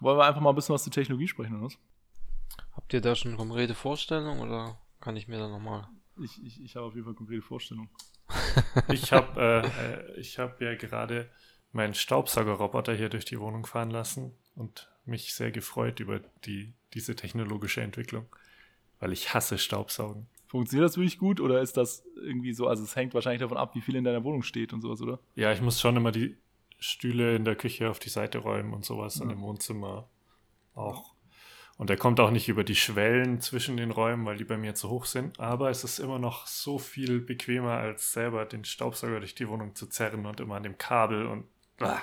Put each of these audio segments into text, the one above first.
Wollen wir einfach mal ein bisschen was zur Technologie sprechen, oder was? Habt ihr da schon konkrete Vorstellungen oder kann ich mir da nochmal? Ich, ich, ich habe auf jeden Fall konkrete Vorstellungen. Ich habe äh, äh, ich hab ja gerade meinen Staubsaugerroboter hier durch die Wohnung fahren lassen und mich sehr gefreut über die, diese technologische Entwicklung, weil ich hasse Staubsaugen. Funktioniert das wirklich gut oder ist das irgendwie so, also es hängt wahrscheinlich davon ab, wie viel in deiner Wohnung steht und sowas, oder? Ja, ich muss schon immer die Stühle in der Küche auf die Seite räumen und sowas Ja. und im Wohnzimmer auch. Und er kommt auch nicht über die Schwellen zwischen den Räumen, weil die bei mir zu hoch sind. Aber es ist immer noch so viel bequemer, als selber den Staubsauger durch die Wohnung zu zerren und immer an dem Kabel und. Ah.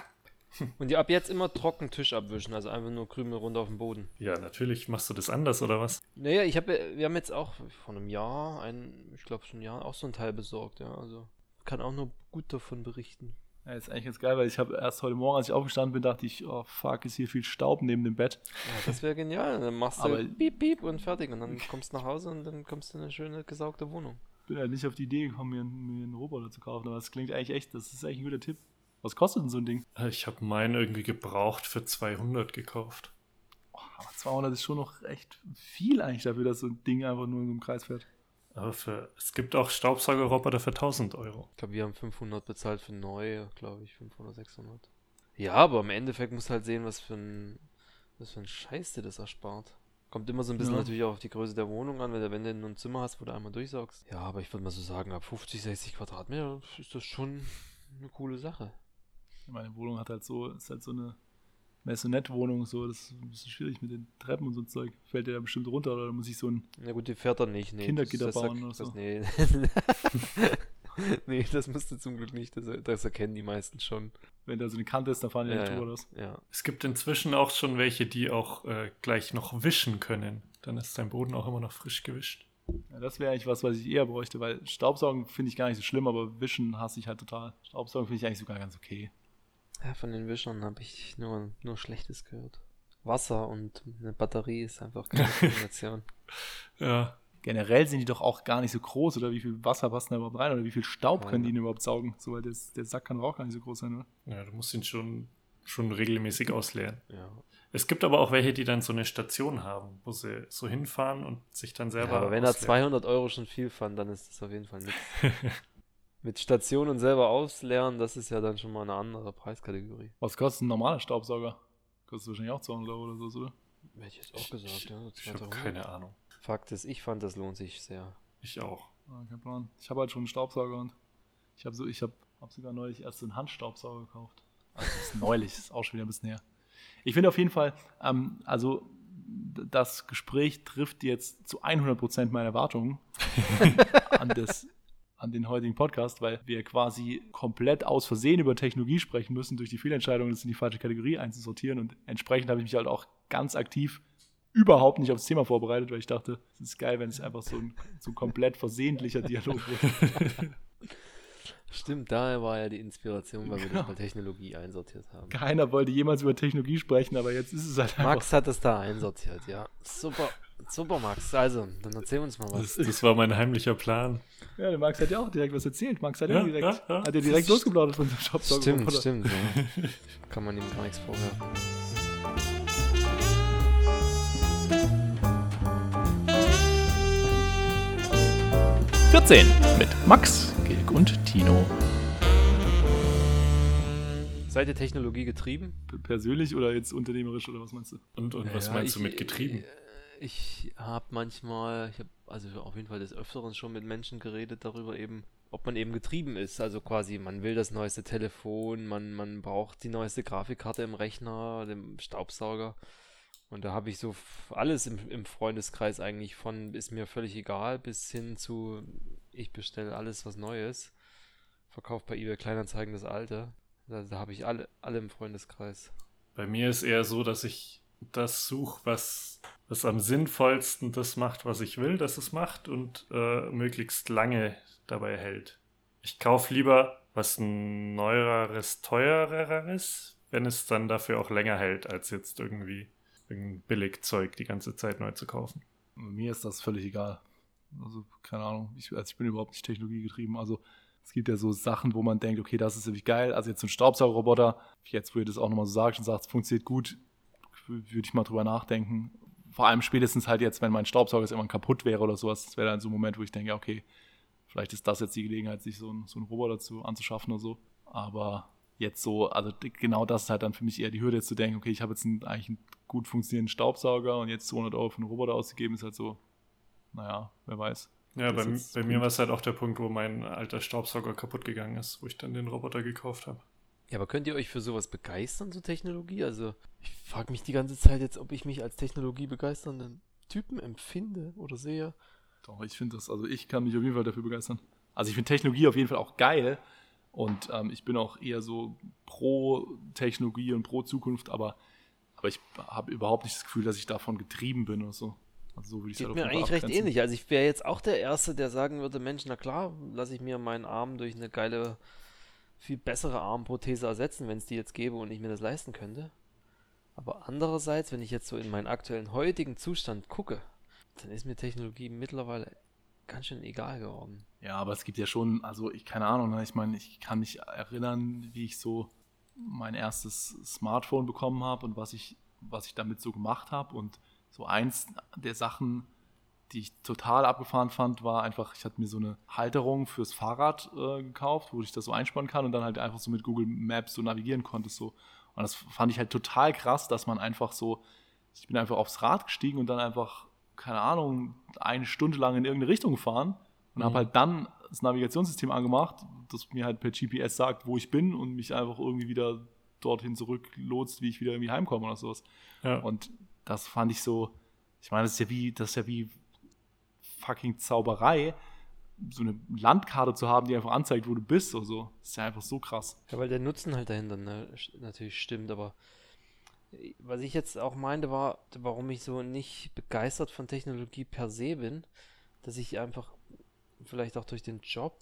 Und ihr ab jetzt immer trocken Tisch abwischen, also einfach nur Krümel runter auf den Boden. Ja, natürlich machst du das anders, oder was? Naja, ich habe, wir haben jetzt auch vor einem Jahr, ein, ich glaube schon ein Jahr, auch so ein Teil besorgt, ja. Also kann auch nur gut davon berichten. Ja, ist eigentlich ganz geil, weil ich habe erst heute Morgen, als ich aufgestanden bin, dachte ich, oh fuck, ist hier viel Staub neben dem Bett. Ja, das wäre genial. Dann machst du piep, piep und fertig. Und dann kommst du nach Hause und dann kommst du in eine schöne gesaugte Wohnung. Bin halt nicht auf die Idee gekommen, mir einen, mir einen Roboter zu kaufen, aber das klingt eigentlich echt, das ist eigentlich ein guter Tipp. Was kostet denn so ein Ding? Äh, Ich habe meinen irgendwie gebraucht für 200 gekauft. Oh, aber 200 ist schon noch echt viel eigentlich dafür, dass so ein Ding einfach nur in so einem Kreis fährt. Aber für, es gibt auch Staubsaugerroboter für 1000 Euro. Ich glaube, wir haben 500 bezahlt für neue, glaube ich, 500, 600. Ja, aber im Endeffekt musst du halt sehen, was für ein, was für ein Scheiß dir das erspart. Kommt immer so ein bisschen Ja. natürlich auch auf die Größe der Wohnung an, wenn du, wenn du nur ein Zimmer hast, wo du einmal durchsaugst. Ja, aber ich würde mal so sagen, ab 50, 60 Quadratmeter ist das schon eine coole Sache. Meine Wohnung hat halt so, ist halt so eine Maisonette-Wohnung, so, das ist ein bisschen schwierig mit den Treppen und so ein Zeug. Fällt der da bestimmt runter oder muss ich so ein. Na gut, die fährt dann nicht. Nee, Kindergitter das, das, bauen das, oder so. Nee. nee, das musst du zum Glück nicht. Das, das erkennen die meisten schon. Wenn da so eine Kante ist, dann fahren die Ja, nicht drüber ja, raus. ja. Es gibt inzwischen auch schon welche, die auch äh, gleich noch wischen können. Dann ist dein Boden auch immer noch frisch gewischt. Ja, das wäre eigentlich was, was ich eher bräuchte, weil Staubsaugen finde ich gar nicht so schlimm, aber Wischen hasse ich halt total. Staubsaugen finde ich eigentlich sogar ganz okay. Ja, von den Wischern habe ich nur, nur Schlechtes gehört. Wasser und eine Batterie ist einfach keine Kombination. Ja, Generell sind die doch auch gar nicht so groß, oder wie viel Wasser passt da überhaupt rein oder wie viel Staub Ja. können die denn überhaupt saugen? So, weil das, der Sack kann doch auch gar nicht so groß sein, oder? ja, du musst ihn schon, schon regelmäßig ausleeren. ja. Es gibt aber auch welche, die dann so eine Station haben, wo sie so hinfahren und sich dann ja, selber. aber wenn er ausleeren. 200 Euro schon viel fand, dann ist das auf jeden Fall nichts. Mit Station und selber ausleeren, das ist ja dann schon mal eine andere Preiskategorie. Was kostet ein normaler Staubsauger? Kostet wahrscheinlich auch 200 Euro oder so, oder? Hätte ich jetzt auch gesagt, ich, ja. so ich habe 200. keine Ahnung. Fakt ist, ich fand, das lohnt sich sehr. Ich auch. Ah, kein Plan. Ich habe halt schon einen Staubsauger und ich habe so, ich habe hab sogar neulich erst so einen Handstaubsauger gekauft. Also das ist neulich, das ist auch schon wieder ein bisschen her. Ich finde auf jeden Fall, ähm, also das Gespräch trifft jetzt zu 100% meine Erwartungen an, das, an den heutigen Podcast, weil wir quasi komplett aus Versehen über Technologie sprechen müssen, durch die Fehlentscheidung, das in die falsche Kategorie einzusortieren. Und entsprechend habe ich mich halt auch ganz aktiv überhaupt nicht aufs Thema vorbereitet, weil ich dachte, es ist geil, wenn es einfach so ein so ein komplett versehentlicher Dialog wird. Stimmt, daher war ja die Inspiration, weil wir Genau. das bei Technologie einsortiert haben. Keiner wollte jemals über Technologie sprechen, aber jetzt ist es halt einfach. Max hat es da einsortiert, ja. Super, super, Max. Also, dann erzähl uns mal was. Das, das war mein heimlicher Plan. Ja, der Max hat ja auch direkt was erzählt. Max hat ja, Ja, direkt, ja, ja. Hat ja direkt losgeplaudert von dem Shop. Stimmt, stimmt. Ja. Kann man ihm gar nichts vorwerfen. 14 mit Max, Gilg und Tino. Seid ihr Technologie getrieben? P- Persönlich oder jetzt unternehmerisch oder was meinst du? Und, und was meinst ich- du mit getrieben? äh, Ich habe manchmal, ich habe also auf jeden Fall des Öfteren schon mit Menschen geredet darüber eben, ob man eben getrieben ist. Also quasi, man will das neueste Telefon, man, man braucht die neueste Grafikkarte im Rechner, den Staubsauger. Und da habe ich so alles im, im Freundeskreis eigentlich von ist mir völlig egal bis hin zu ich bestelle alles was Neues. Verkauf bei eBay Kleinanzeigen das alte. Da, da habe ich alle, alle im Freundeskreis. Bei mir ist eher so, dass ich das suche, was, was am sinnvollsten das macht, was ich will, dass es macht und äh, möglichst lange dabei hält. Ich kaufe lieber was neueres, teureres, wenn es dann dafür auch länger hält, als jetzt irgendwie irgendein Billigzeug die ganze Zeit neu zu kaufen. Mir ist das völlig egal. Also, keine Ahnung. Ich, also ich bin überhaupt nicht technologiegetrieben. Also, es gibt ja so Sachen, wo man denkt, okay, das ist wirklich geil. Also, jetzt ein Staubsaugerroboter, jetzt, wo ihr das auch nochmal so sagt und sagt, es funktioniert gut, würde ich mal drüber nachdenken. Vor allem spätestens halt jetzt, wenn mein Staubsauger jetzt irgendwann kaputt wäre oder sowas, das wäre dann so ein Moment, wo ich denke, okay, vielleicht ist das jetzt die Gelegenheit, sich so, ein, so einen Roboter zu, anzuschaffen oder so. Aber jetzt so, also genau das ist halt dann für mich eher die Hürde, jetzt zu denken, okay, ich habe jetzt einen, eigentlich einen gut funktionierenden Staubsauger und jetzt 200 Euro für einen Roboter auszugeben, ist halt so, naja, wer weiß. Ja, bei, bei mir war es halt auch der Punkt, wo mein alter Staubsauger kaputt gegangen ist, wo ich dann den Roboter gekauft habe. Ja, aber könnt ihr euch für sowas begeistern, so Technologie? Also, ich frage mich die ganze Zeit jetzt, ob ich mich als Technologie begeisternden Typen empfinde oder sehe. Doch, ich finde das, also ich kann mich auf jeden Fall dafür begeistern. Also ich finde Technologie auf jeden Fall auch geil und ähm, ich bin auch eher so pro Technologie und pro Zukunft, aber, aber ich habe überhaupt nicht das Gefühl, dass ich davon getrieben bin oder so. Also so würde ich Geht mir eigentlich recht ähnlich. Also ich wäre jetzt auch der Erste, der sagen würde, Mensch, na klar, lasse ich mir meinen Arm durch eine geile viel bessere Armprothese ersetzen, wenn es die jetzt gäbe und ich mir das leisten könnte. Aber andererseits, wenn ich jetzt so in meinen aktuellen heutigen Zustand gucke, dann ist mir Technologie mittlerweile ganz schön egal geworden. Ja, aber es gibt ja schon, also ich keine Ahnung, ne? ich meine, ich kann mich erinnern, wie ich so mein erstes Smartphone bekommen habe und was ich, was ich damit so gemacht habe. Und so eins der Sachen, die ich total abgefahren fand, war einfach, ich hatte mir so eine Halterung fürs Fahrrad äh, gekauft, wo ich das so einspannen kann und dann halt einfach so mit Google Maps so navigieren konnte. So. Und das fand ich halt total krass, dass man einfach so, ich bin einfach aufs Rad gestiegen und dann einfach, keine Ahnung, eine Stunde lang in irgendeine Richtung gefahren und mhm. habe halt dann das Navigationssystem angemacht, das mir halt per GPS sagt, wo ich bin und mich einfach irgendwie wieder dorthin zurücklotst, wie ich wieder irgendwie heimkomme oder sowas. Ja. Und das fand ich so, ich meine, das ist ja wie, das ist ja wie fucking Zauberei, so eine Landkarte zu haben, die einfach anzeigt, wo du bist oder so. Das ist ja einfach so krass. Ja, weil der Nutzen halt dahinter ne, natürlich stimmt, aber äh, was ich jetzt auch meinte, war, warum ich so nicht begeistert von Technologie per se bin, dass ich einfach, vielleicht auch durch den Job,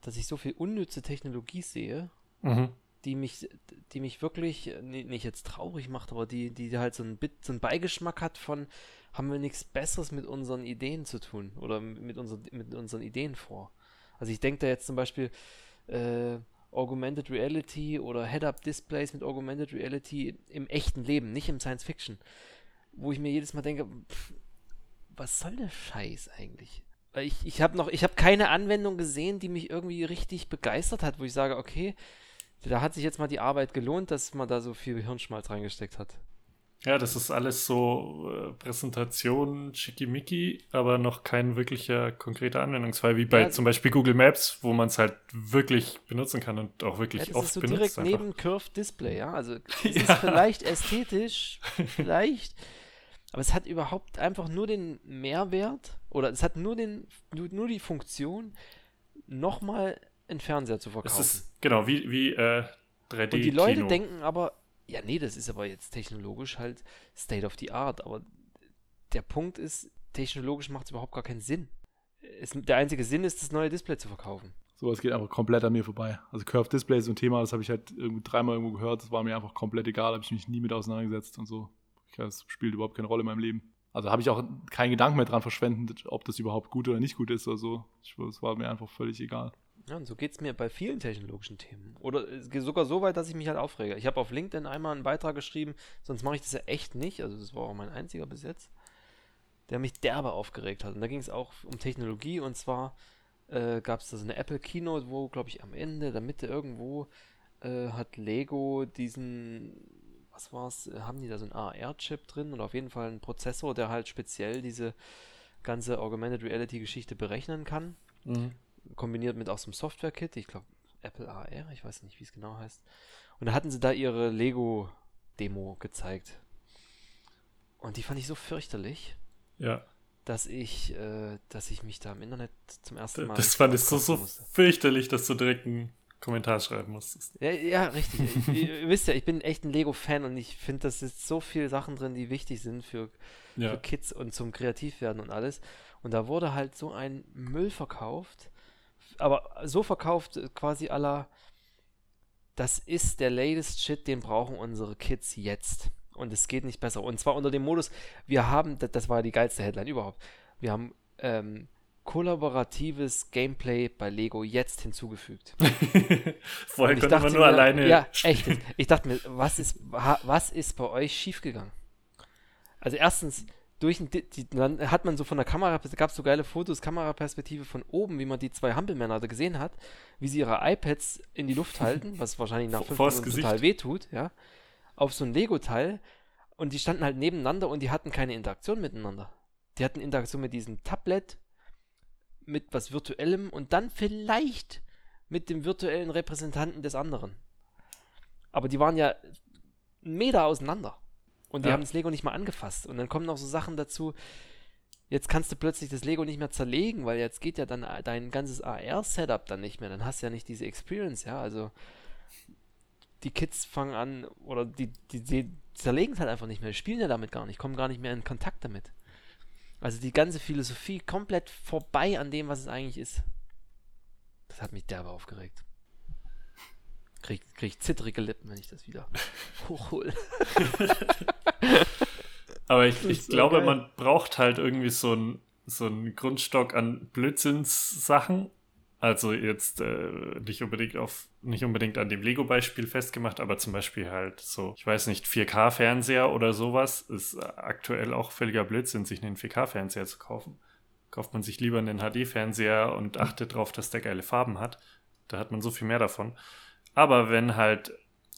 dass ich so viel unnütze Technologie sehe, mhm. Die mich, die mich wirklich nicht jetzt traurig macht, aber die, die halt so ein, Bit, so einen Beigeschmack hat von, haben wir nichts Besseres mit unseren Ideen zu tun oder mit, unser, mit unseren Ideen vor. Also ich denke da jetzt zum Beispiel äh, Augmented Reality oder Head-Up-Displays mit Augmented Reality im echten Leben, nicht im Science Fiction, wo ich mir jedes Mal denke, pff, was soll der Scheiß eigentlich? Ich, ich habe noch, ich habe keine Anwendung gesehen, die mich irgendwie richtig begeistert hat, wo ich sage, okay, da hat sich jetzt mal die Arbeit gelohnt, dass man da so viel Hirnschmalz reingesteckt hat. Ja, das ist alles so äh, Präsentation, schickimicki, aber noch kein wirklicher konkreter Anwendungsfall, wie bei ja, zum Beispiel Google Maps, wo man es halt wirklich benutzen kann und auch wirklich ja, das oft ist so benutzt. direkt einfach. neben Curved Display, ja. Also es ja. ist vielleicht ästhetisch, vielleicht, aber es hat überhaupt einfach nur den Mehrwert oder es hat nur den, nur, nur die Funktion, nochmal einen Fernseher zu verkaufen. Das ist genau wie, wie äh, 3D. Und die Leute Kino. denken aber, ja, nee, das ist aber jetzt technologisch halt State of the Art. Aber der Punkt ist, technologisch macht es überhaupt gar keinen Sinn. Es, der einzige Sinn ist, das neue Display zu verkaufen. Sowas geht einfach komplett an mir vorbei. Also Curved Display ist so ein Thema, das habe ich halt irgendwie dreimal irgendwo gehört. Das war mir einfach komplett egal, habe ich mich nie mit auseinandergesetzt und so. Das spielt überhaupt keine Rolle in meinem Leben. Also habe ich auch keinen Gedanken mehr dran verschwendet, ob das überhaupt gut oder nicht gut ist. Also es war mir einfach völlig egal. Ja, und so geht es mir bei vielen technologischen Themen. Oder es geht sogar so weit, dass ich mich halt aufrege. Ich habe auf LinkedIn einmal einen Beitrag geschrieben, sonst mache ich das ja echt nicht. Also das war auch mein einziger bis jetzt, der mich derbe aufgeregt hat. Und da ging es auch um Technologie und zwar äh, gab es da so eine Apple Keynote, wo, glaube ich, am Ende, der Mitte irgendwo, äh, hat Lego diesen, was war's, haben die da so einen AR-Chip drin und auf jeden Fall einen Prozessor, der halt speziell diese ganze Augmented Reality Geschichte berechnen kann. Mhm kombiniert mit auch so einem Software-Kit, ich glaube Apple AR, ich weiß nicht, wie es genau heißt. Und da hatten sie da ihre Lego-Demo gezeigt. Und die fand ich so fürchterlich. Ja. Dass ich, äh, dass ich mich da im Internet zum ersten Mal. Das fand ich so, so fürchterlich, dass du direkt einen Kommentar schreiben musstest. Ja, ja richtig. ich, ihr wisst ja, ich bin echt ein Lego-Fan und ich finde, da sind so viele Sachen drin, die wichtig sind für, ja. für Kids und zum Kreativwerden und alles. Und da wurde halt so ein Müll verkauft aber so verkauft äh, quasi aller, das ist der latest Shit, den brauchen unsere Kids jetzt. Und es geht nicht besser. Und zwar unter dem Modus, wir haben, das war die geilste Headline überhaupt, wir haben ähm, kollaboratives Gameplay bei Lego jetzt hinzugefügt. Vorher konnte man nur mir, alleine. Ja, echt. Ich dachte mir, was ist, was ist bei euch schiefgegangen? Also erstens, durch ein, die, dann hat man so von der Kamera, da gab es so geile Fotos, Kameraperspektive von oben, wie man die zwei Hampelmänner da gesehen hat, wie sie ihre iPads in die Luft halten, was wahrscheinlich nach fünf Minuten total wehtut, ja, auf so ein Lego-Teil und die standen halt nebeneinander und die hatten keine Interaktion miteinander. Die hatten Interaktion mit diesem Tablet, mit was Virtuellem und dann vielleicht mit dem virtuellen Repräsentanten des anderen. Aber die waren ja einen Meter auseinander. Und die ja. haben das Lego nicht mal angefasst. Und dann kommen noch so Sachen dazu. Jetzt kannst du plötzlich das Lego nicht mehr zerlegen, weil jetzt geht ja dann dein ganzes AR-Setup dann nicht mehr. Dann hast du ja nicht diese Experience, ja. Also die Kids fangen an, oder die, die, die zerlegen es halt einfach nicht mehr, spielen ja damit gar nicht, kommen gar nicht mehr in Kontakt damit. Also die ganze Philosophie komplett vorbei an dem, was es eigentlich ist. Das hat mich derbe aufgeregt. Krieg, krieg ich zittrige Lippen, wenn ich das wieder hochhole. Aber ich, ich glaube, geil. man braucht halt irgendwie so einen so Grundstock an Blödsinnssachen. Also jetzt äh, nicht unbedingt auf, nicht unbedingt an dem Lego-Beispiel festgemacht, aber zum Beispiel halt so, ich weiß nicht, 4K-Fernseher oder sowas ist aktuell auch völliger Blödsinn, sich einen 4K-Fernseher zu kaufen. Kauft man sich lieber einen HD-Fernseher und achtet darauf, dass der geile Farben hat. Da hat man so viel mehr davon. Aber wenn halt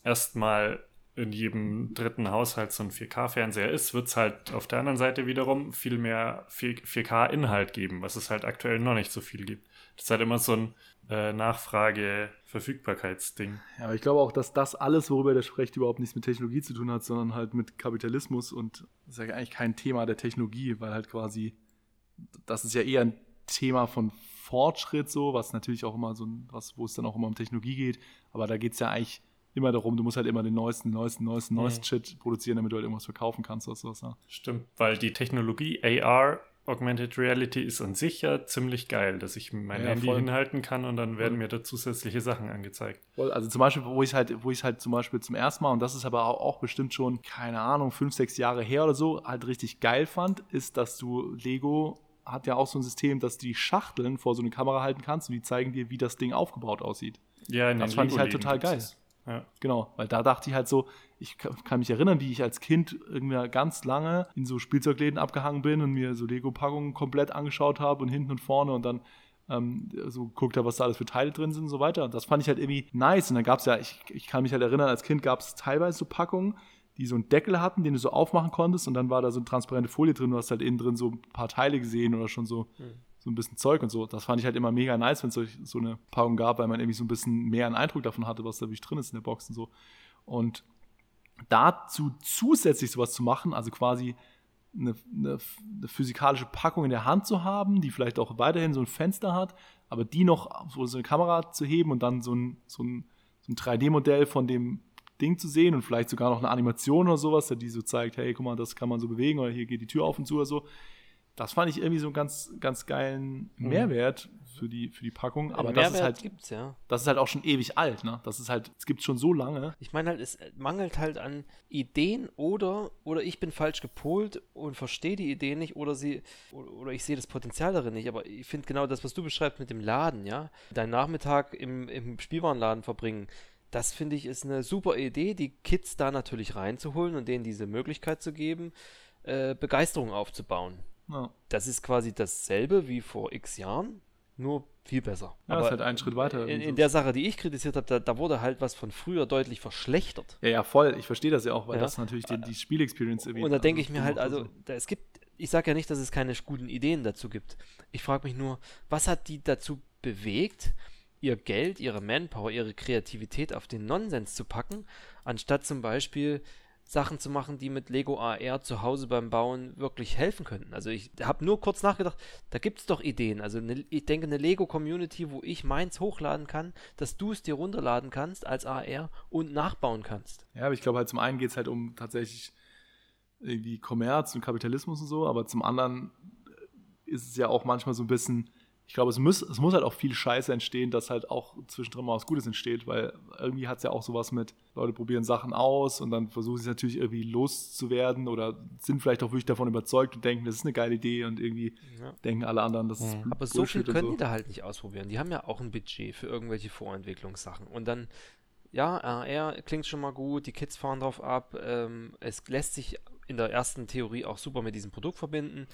erstmal in jedem dritten Haushalt so ein 4K-Fernseher ist, wird es halt auf der anderen Seite wiederum viel mehr 4K-Inhalt geben, was es halt aktuell noch nicht so viel gibt. Das ist halt immer so ein äh, Nachfrage-Verfügbarkeitsding. Ja, aber ich glaube auch, dass das alles, worüber der spricht, überhaupt nichts mit Technologie zu tun hat, sondern halt mit Kapitalismus und das ist ja eigentlich kein Thema der Technologie, weil halt quasi, das ist ja eher ein Thema von Fortschritt so, was natürlich auch immer so ein, was, wo es dann auch immer um Technologie geht, aber da geht es ja eigentlich immer darum, du musst halt immer den neuesten, neuesten, neuesten, mhm. neuesten Shit produzieren, damit du halt irgendwas verkaufen kannst oder sowas. Ja. Stimmt, weil die Technologie AR, Augmented Reality, ist an sich ja ziemlich geil, dass ich mein ja, Handy voll. hinhalten kann und dann werden mir da zusätzliche Sachen angezeigt. Also zum Beispiel, wo ich halt, wo ich halt zum Beispiel zum ersten Mal, und das ist aber auch bestimmt schon, keine Ahnung, fünf, sechs Jahre her oder so, halt richtig geil fand, ist, dass du Lego hat ja auch so ein System, dass du die Schachteln vor so eine Kamera halten kannst und die zeigen dir, wie das Ding aufgebaut aussieht. Ja, in das fand ich halt total geil. Ja. Genau, weil da dachte ich halt so, ich kann mich erinnern, wie ich als Kind irgendwie ganz lange in so Spielzeugläden abgehangen bin und mir so Lego-Packungen komplett angeschaut habe und hinten und vorne und dann ähm, so guckt habe, was da alles für Teile drin sind und so weiter. Und das fand ich halt irgendwie nice. Und dann gab es ja, ich, ich kann mich halt erinnern, als Kind gab es teilweise so Packungen, die so einen Deckel hatten, den du so aufmachen konntest und dann war da so eine transparente Folie drin, du hast halt innen drin so ein paar Teile gesehen oder schon so, mhm. so ein bisschen Zeug und so. Das fand ich halt immer mega nice, wenn es so, so eine Packung gab, weil man irgendwie so ein bisschen mehr einen Eindruck davon hatte, was da wirklich drin ist in der Box und so. Und dazu zusätzlich sowas zu machen, also quasi eine, eine, eine, physikalische Packung in der Hand zu haben, die vielleicht auch weiterhin so ein Fenster hat, aber die noch so eine Kamera zu heben und dann so ein, so ein, so ein 3D-Modell von dem Ding zu sehen und vielleicht sogar noch eine Animation oder sowas, die so zeigt, hey, guck mal, das kann man so bewegen oder hier geht die Tür auf und zu oder so. Das fand ich irgendwie so einen ganz, ganz geilen mhm. Mehrwert für die, für die Packung. Aber das ist halt, gibt's, ja. das ist halt auch schon ewig alt, ne? Das ist halt, es gibt schon so lange. Ich meine halt, es mangelt halt an Ideen oder, oder ich bin falsch gepolt und verstehe die Ideen nicht oder sie, oder, oder ich sehe das Potenzial darin nicht. Aber ich finde genau das, was du beschreibst mit dem Laden, ja. Deinen Nachmittag im, im Spielwarenladen verbringen das finde ich ist eine super Idee, die Kids da natürlich reinzuholen und denen diese Möglichkeit zu geben, äh, Begeisterung aufzubauen. Ja. Das ist quasi dasselbe wie vor x Jahren, nur viel besser. Ja, Aber ist halt ein Schritt weiter. In, in der Sache, die ich kritisiert habe, da, da, wurde halt was von früher deutlich verschlechtert. Ja, ja, voll. Ich verstehe das ja auch, weil ja. das natürlich die, die Spielexperience irgendwie. Und da denke ich mir halt, also, da, es gibt, ich sage ja nicht, dass es keine guten Ideen dazu gibt. Ich frage mich nur, was hat die dazu bewegt, ihr Geld, ihre Manpower, ihre Kreativität auf den Nonsens zu packen, anstatt zum Beispiel Sachen zu machen, die mit Lego AR zu Hause beim Bauen wirklich helfen könnten. Also ich habe nur kurz nachgedacht, da gibt es doch Ideen. Also eine, ich denke eine Lego-Community, wo ich meins hochladen kann, dass du es dir runterladen kannst als AR und nachbauen kannst. Ja, aber ich glaube halt zum einen geht es halt um tatsächlich irgendwie Kommerz und Kapitalismus und so, aber zum anderen ist es ja auch manchmal so ein bisschen ich glaube, es muss, es muss halt auch viel Scheiße entstehen, dass halt auch zwischendrin mal was Gutes entsteht, weil irgendwie hat es ja auch sowas mit, Leute probieren Sachen aus und dann versuchen sie natürlich irgendwie loszuwerden oder sind vielleicht auch wirklich davon überzeugt und denken, das ist eine geile Idee und irgendwie ja. denken alle anderen, das ist mhm. Aber so viel können so. die da halt nicht ausprobieren. Die haben ja auch ein Budget für irgendwelche Vorentwicklungssachen und dann ja, AR klingt schon mal gut, die Kids fahren drauf ab. Ähm, es lässt sich in der ersten Theorie auch super mit diesem Produkt verbinden.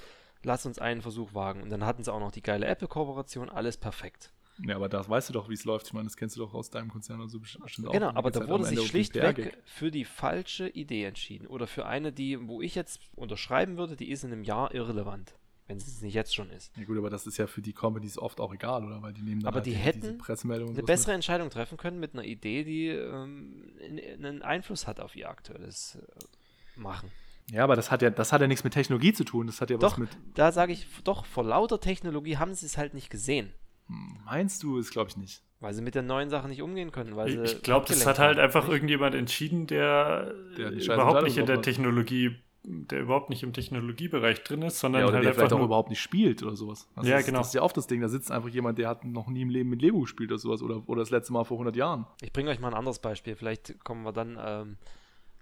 Lass uns einen Versuch wagen. Und dann hatten sie auch noch die geile Apple-Kooperation, alles perfekt. Ja, aber da weißt du doch, wie es läuft. Ich meine, das kennst du doch aus deinem Konzern oder so bestimmt Genau, auch. aber geht's da halt wurde sich schlichtweg für die falsche Idee entschieden. Oder für eine, die, wo ich jetzt unterschreiben würde, die ist in einem Jahr irrelevant. Wenn es nicht jetzt schon ist. Ja gut, aber das ist ja für die Companies oft auch egal, oder? Weil die nehmen dann Aber halt die hätten Eine bessere Entscheidung treffen können mit einer Idee, die ähm, in- in- einen Einfluss hat auf ihr aktuelles äh, Machen. Ja, aber das hat ja, das hat ja nichts mit Technologie zu tun. Das hat ja Doch, was mit. da sage ich, doch, vor lauter Technologie haben sie es halt nicht gesehen. Hm, Meinst du, ist glaube ich nicht. Weil sie mit der neuen Sache nicht umgehen können. Weil Ich, sie ich glaube, das hat halt einfach nicht? irgendjemand entschieden, der, Der überhaupt nicht in der. Technologie, der überhaupt nicht im Technologiebereich drin ist, sondern Ja, oder halt der einfach vielleicht auch überhaupt nicht spielt oder sowas. Also Ja, das, genau. Das ist ja oft das Ding. Da sitzt einfach jemand, der hat noch nie im Leben mit Lego gespielt oder sowas. Oder, oder das letzte Mal vor 100 Jahren. Ich bringe euch mal ein anderes Beispiel. Vielleicht kommen wir dann ähm,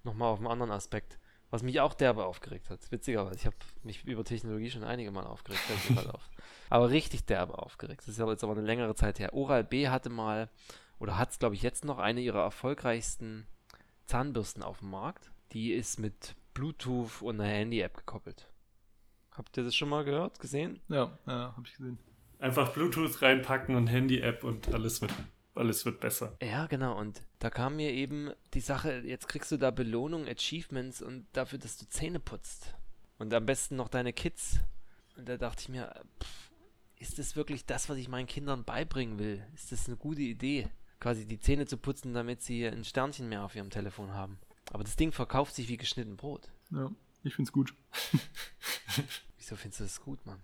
nochmal auf einen anderen Aspekt. Was mich auch derbe aufgeregt hat. Witzigerweise, ich habe mich über Technologie schon einige Mal aufgeregt. auf. Aber richtig derbe aufgeregt. Das ist ja jetzt aber eine längere Zeit her. Oral B hatte mal, oder hat es glaube ich jetzt noch, eine ihrer erfolgreichsten Zahnbürsten auf dem Markt. Die ist mit Bluetooth und einer Handy-App gekoppelt. Habt ihr das schon mal gehört, gesehen? Ja, ja habe ich gesehen. einfach Bluetooth reinpacken und Handy-App und alles wird, alles wird besser. Ja, genau. Und da kam mir eben die Sache, jetzt kriegst du da Belohnung, Achievements und dafür, dass du Zähne putzt. Und am besten noch deine Kids. Und da dachte ich mir, pff, ist das wirklich das, was ich meinen Kindern beibringen will? Ist das eine gute Idee? Quasi die Zähne zu putzen, damit sie ein Sternchen mehr auf ihrem Telefon haben. Aber das Ding verkauft sich wie geschnitten Brot. Ja, ich finde es gut. Wieso findest du das gut, Mann?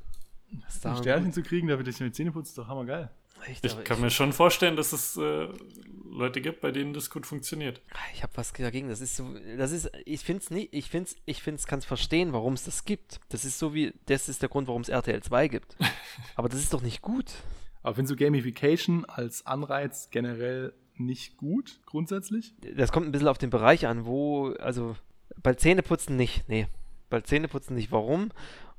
Ein Sternchen zu kriegen, damit ich mir die Zähne putze, ist doch hammergeil. Ich aber kann mir schon vorstellen, dass es äh, Leute gibt, bei denen das gut funktioniert. Ich habe was dagegen. Das ist so, das ist, ich finde es nicht, ich finde es, ich finde es, kann es verstehen, warum es das gibt. Das ist so wie, das ist der Grund, warum es RTL 2 gibt. Aber das ist doch nicht gut. Aber findest du Gamification als Anreiz generell nicht gut, grundsätzlich? Das kommt ein bisschen auf den Bereich an, wo, also bei Zähneputzen nicht, nee. Bei Zähneputzen nicht. Warum?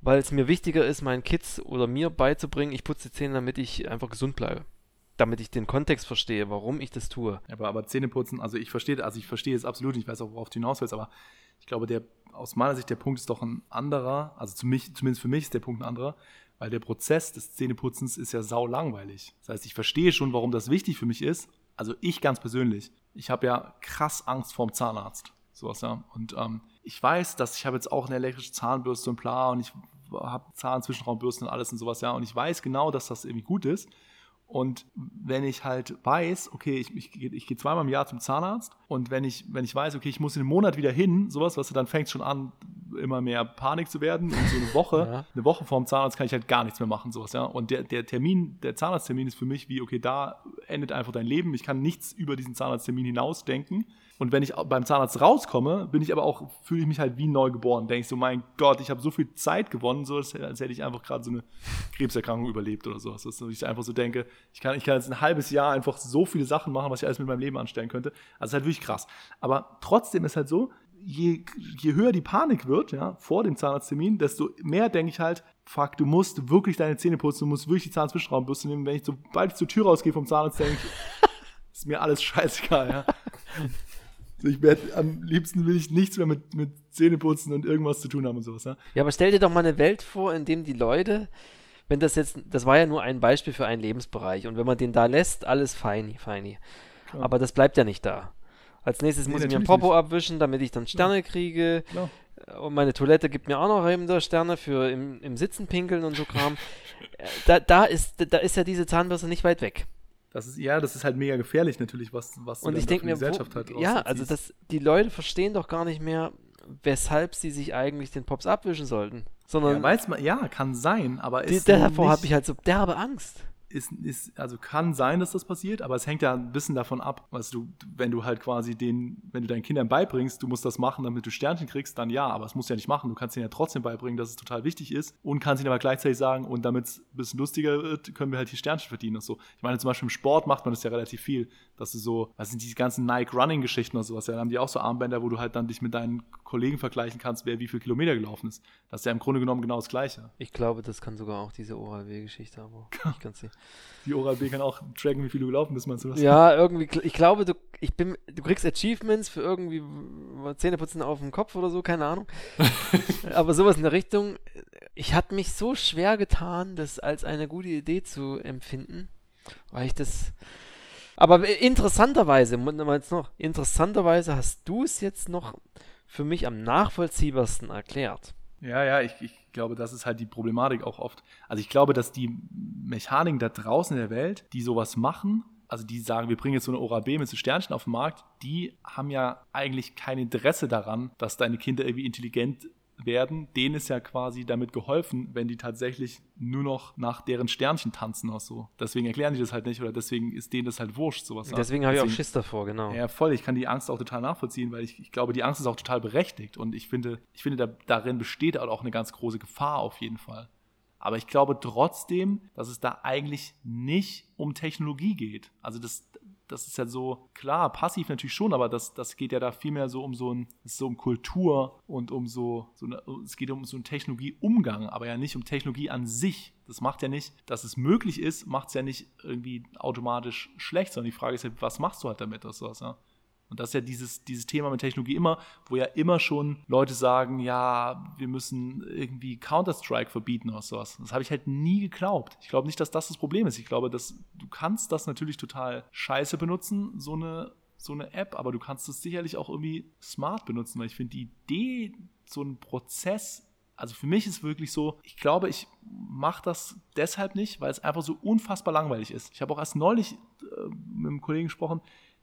Weil es mir wichtiger ist, meinen Kids oder mir beizubringen, ich putze die Zähne, damit ich einfach gesund bleibe. Damit ich den Kontext verstehe, warum ich das tue. Aber, aber Zähneputzen, also ich verstehe, also ich verstehe es absolut, ich weiß auch, worauf du hinaus willst, aber ich glaube, der, aus meiner Sicht, der Punkt ist doch ein anderer, also zu mich, zumindest für mich ist der Punkt ein anderer, weil der Prozess des Zähneputzens ist ja sau langweilig. Das heißt, ich verstehe schon, warum das wichtig für mich ist. Also ich ganz persönlich, ich habe ja krass Angst vorm Zahnarzt. Sowas, ja. Und ähm, ich weiß, dass ich habe jetzt auch eine elektrische Zahnbürste und bla und ich habe Zahnzwischenraumbürsten und alles und sowas, ja. Und ich weiß genau, dass das irgendwie gut ist. Und wenn ich halt weiß, okay, ich, ich, ich gehe zweimal im Jahr zum Zahnarzt und wenn ich, wenn ich weiß, okay, ich muss in einem Monat wieder hin, sowas, was dann fängt schon an, immer mehr Panik zu werden. Und so eine Woche, Ja. eine Woche vorm Zahnarzt kann ich halt gar nichts mehr machen, sowas, ja. Und der, der Termin, der Zahnarzttermin ist für mich wie, okay, da endet einfach dein Leben. Ich kann nichts über diesen Zahnarzttermin hinausdenken. Und wenn ich beim Zahnarzt rauskomme, bin ich aber auch, fühle ich mich halt wie neu geboren. Denke ich so, mein Gott, ich habe so viel Zeit gewonnen, so als, hätte ich einfach gerade so eine Krebserkrankung überlebt oder sowas. Dass ich einfach so denke, ich kann, ich kann jetzt ein halbes Jahr einfach so viele Sachen machen, was ich alles mit meinem Leben anstellen könnte. Also ist halt wirklich krass. Aber trotzdem ist halt so, je, je höher die Panik wird, ja, vor dem Zahnarzttermin, desto mehr denke ich halt, fuck, du musst wirklich deine Zähne putzen, du musst wirklich die Zahnzwischenraumbürste nehmen. Wenn ich, sobald ich zur Tür rausgehe vom Zahnarzt, denke ich, ist mir alles scheißegal, ja. Ich werd, am liebsten will ich nichts mehr mit, mit Zähneputzen und irgendwas zu tun haben und sowas, ja. Ja, aber stell dir doch mal eine Welt vor, in dem die Leute, wenn das jetzt, das war ja nur ein Beispiel für einen Lebensbereich und wenn man den da lässt, alles feini, feini. Klar. Aber das bleibt ja nicht da. Als nächstes Nee, muss ich mir ein Popo nicht. abwischen, damit ich dann Sterne kriege. Klar. Und meine Toilette gibt mir auch noch eben da Sterne für im, im Sitzen pinkeln und so Kram. Äh, da, da, ist, da ist ja diese Zahnbürste nicht weit weg. Das ist, ja, das ist halt mega gefährlich natürlich, was, was Und dann ich denke mir, die Gesellschaft halt wo, ja, rausziehst. also das, die Leute verstehen doch gar nicht mehr, weshalb sie sich eigentlich den Pops abwischen sollten. Sondern ja, weiß man, ja, kann sein, aber die, ist davor nicht- habe ich halt so derbe Angst. Ist, ist, also kann sein, dass das passiert, aber es hängt ja ein bisschen davon ab, weißt du, wenn du halt quasi den, wenn du deinen Kindern beibringst, du musst das machen, damit du Sternchen kriegst, dann ja, aber es musst du ja nicht machen. Du kannst ihnen ja trotzdem beibringen, dass es total wichtig ist und kannst ihnen aber gleichzeitig sagen, und damit es ein bisschen lustiger wird, können wir halt hier Sternchen verdienen und so. Ich meine, zum Beispiel im Sport macht man das ja relativ viel, dass du so, was sind diese ganzen Nike-Running-Geschichten oder sowas, ja, dann haben die auch so Armbänder, wo du halt dann dich mit deinen Kollegen vergleichen kannst, wer wie viel Kilometer gelaufen ist. Das ist ja im Grunde genommen genau das Gleiche. Ich glaube, das kann sogar auch diese Oral-W-Geschichte, aber nicht ganz sicher. Die Oral-B kann auch tracken, wie viel du gelaufen bist, meinst du das? Ja, irgendwie, ich glaube, du, ich bin, du kriegst Achievements für irgendwie Zähneputzen auf dem Kopf oder so, keine Ahnung. Aber sowas in der Richtung. Ich hatte mich so schwer getan, das als eine gute Idee zu empfinden, weil ich das. Aber interessanterweise, jetzt noch, interessanterweise hast du es jetzt noch für mich am nachvollziehbarsten erklärt. Ja, ja, ich, ich glaube, das ist halt die Problematik auch oft. Also ich glaube, dass die Mechaniken da draußen in der Welt, die sowas machen, also die sagen, wir bringen jetzt so eine Oral B mit so Sternchen auf den Markt, die haben ja eigentlich kein Interesse daran, dass deine Kinder irgendwie intelligent werden, denen ist ja quasi damit geholfen, wenn die tatsächlich nur noch nach deren Sternchen tanzen oder so. Deswegen erklären die das halt nicht oder deswegen ist denen das halt wurscht, sowas. Deswegen habe ich auch Schiss davor, genau. Ja, voll. Ich kann die Angst auch total nachvollziehen, weil ich, ich glaube, die Angst ist auch total berechtigt und ich finde, ich finde, da, darin besteht auch eine ganz große Gefahr auf jeden Fall. Aber ich glaube trotzdem, dass es da eigentlich nicht um Technologie geht. Also das, das ist ja so, klar, passiv natürlich schon, aber das, das geht ja da vielmehr so um so ein, so um Kultur und um so, so eine, es geht um so einen Technologieumgang, aber ja nicht um Technologie an sich. Das macht ja nicht, dass es möglich ist, macht es ja nicht irgendwie automatisch schlecht, sondern die Frage ist ja, was machst du halt damit oder sowas, ja? Und das ist ja dieses, dieses Thema mit Technologie immer, wo ja immer schon Leute sagen, ja, wir müssen irgendwie Counter-Strike verbieten oder sowas. Das habe ich halt nie geglaubt. Ich glaube nicht, dass das das Problem ist. Ich glaube, dass du kannst das natürlich total scheiße benutzen, so eine, so eine App, aber du kannst es sicherlich auch irgendwie smart benutzen, weil ich finde die Idee, so einen Prozess also für mich ist wirklich so, ich glaube, ich mache das deshalb nicht, weil es einfach so unfassbar langweilig ist. Ich habe auch erst neulich äh, mit einem Kollegen gesprochen,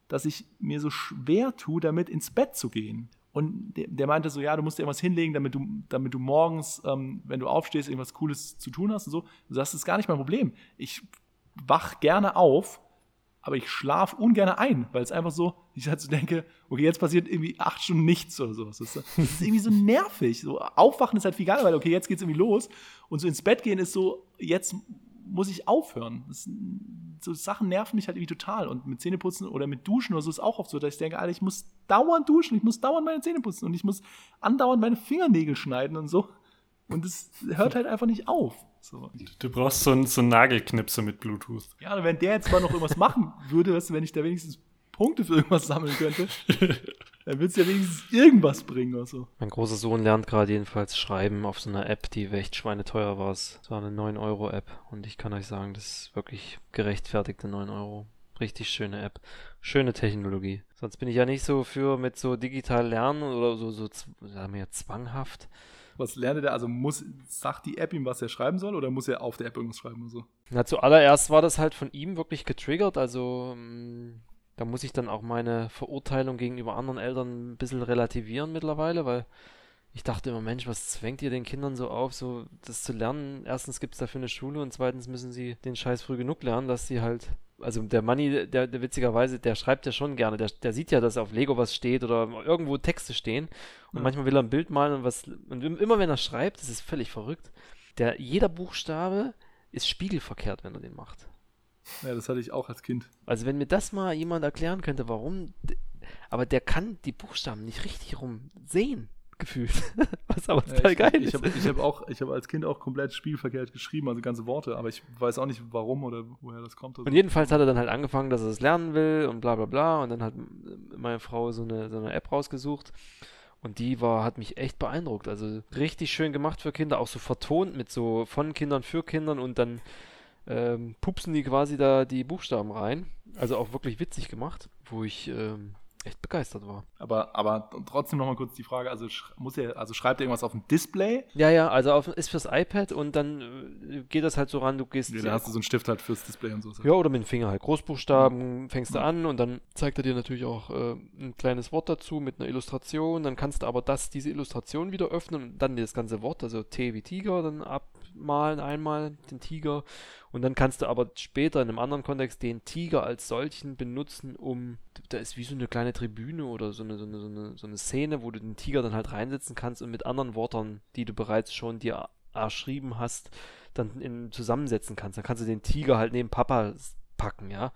dass ich mir so schwer tue, damit ins Bett zu gehen. Und der, der, meinte so, ja, du musst dir irgendwas hinlegen, damit du, damit du morgens, ähm, wenn du aufstehst, irgendwas Cooles zu tun hast und so. Das ist gar nicht mein Problem. Ich wach gerne auf, aber ich schlafe ungern ein, weil es einfach so, ich halt so denke, okay, jetzt passiert irgendwie acht Stunden nichts oder sowas. Das ist irgendwie so nervig. So, aufwachen ist halt viel geiler, weil okay, jetzt geht's irgendwie los. Und so ins Bett gehen ist so, jetzt muss ich aufhören. Das, so Sachen nerven mich halt irgendwie total. Und mit Zähneputzen oder mit Duschen oder so ist auch oft so, dass ich denke, Alter, ich muss dauernd duschen, ich muss dauernd meine Zähne putzen und ich muss andauernd meine Fingernägel schneiden und so. Und es hört halt einfach nicht auf. So. Du brauchst so einen, so einen Nagelknipser mit Bluetooth. Ja, wenn der jetzt mal noch irgendwas machen würde, weißt du, wenn ich da wenigstens Punkte für irgendwas sammeln könnte, dann wird es ja wenigstens irgendwas bringen oder so. Mein großer Sohn lernt gerade jedenfalls schreiben auf so einer App, die echt schweineteuer war. Es war eine 9-Euro-App und ich kann euch sagen, das ist wirklich gerechtfertigte 9 Euro. Richtig schöne App. Schöne Technologie. Sonst bin ich ja nicht so für mit so digital lernen oder so, so sagen wir zwanghaft. Was lernt er? Also muss, sagt die App ihm, was er schreiben soll oder muss er auf der App irgendwas schreiben oder so? Na, zuallererst war das halt von ihm wirklich getriggert. Also mm, da muss ich dann auch meine Verurteilung gegenüber anderen Eltern ein bisschen relativieren mittlerweile, weil ich dachte immer, Mensch, was zwängt ihr den Kindern so auf, so das zu lernen? Erstens gibt es dafür eine Schule und zweitens müssen sie den Scheiß früh genug lernen, dass sie halt. Also der Manni, der, der witzigerweise, der schreibt ja schon gerne, der, der sieht ja, dass auf Lego was steht oder irgendwo Texte stehen und ja. manchmal will er ein Bild malen und was und immer wenn er schreibt, das ist völlig verrückt. Der jeder Buchstabe ist spiegelverkehrt, wenn er den macht. Ja, das hatte ich auch als Kind. Also wenn mir das mal jemand erklären könnte, warum, aber der kann die Buchstaben nicht richtig rum sehen, gefühlt. Was aber total ich, geil ich, ist. Ich habe ich hab auch, ich habe als Kind auch komplett spielverkehrt geschrieben, also ganze Worte, aber ich weiß auch nicht warum oder woher das kommt. Und jedenfalls hat er dann halt angefangen, dass er es lernen will und bla bla bla und dann hat meine Frau so eine, so eine App rausgesucht. Und die war, hat mich echt beeindruckt. Also richtig schön gemacht für Kinder, auch so vertont mit so von Kindern für Kindern und dann ähm, pupsen die quasi da die Buchstaben rein. Also auch wirklich witzig gemacht, wo ich ähm, echt begeistert war. Aber, aber trotzdem nochmal kurz die Frage, also muss er, also schreibt er irgendwas auf dem Display? Ja, ja, also auf, ist fürs iPad und dann äh, geht das halt so ran, du gehst. Ja, dann hast du so einen Stift halt fürs Display und so. Ja, oder mit dem Finger halt. Großbuchstaben mhm. fängst du an und dann zeigt er dir natürlich auch äh, ein kleines Wort dazu mit einer Illustration. Dann kannst du aber das, diese Illustration wieder öffnen und dann das ganze Wort, also T wie Tiger, dann abmalen einmal den Tiger und dann kannst du aber später in einem anderen Kontext den Tiger als solchen benutzen, um. Da ist wie so eine kleine Tribüne oder so eine, so eine, so eine, so eine Szene, wo du den Tiger dann halt reinsetzen kannst und mit anderen Worten, die du bereits schon dir erschrieben hast, dann in, zusammensetzen kannst. Dann kannst du den Tiger halt neben Papa packen, ja.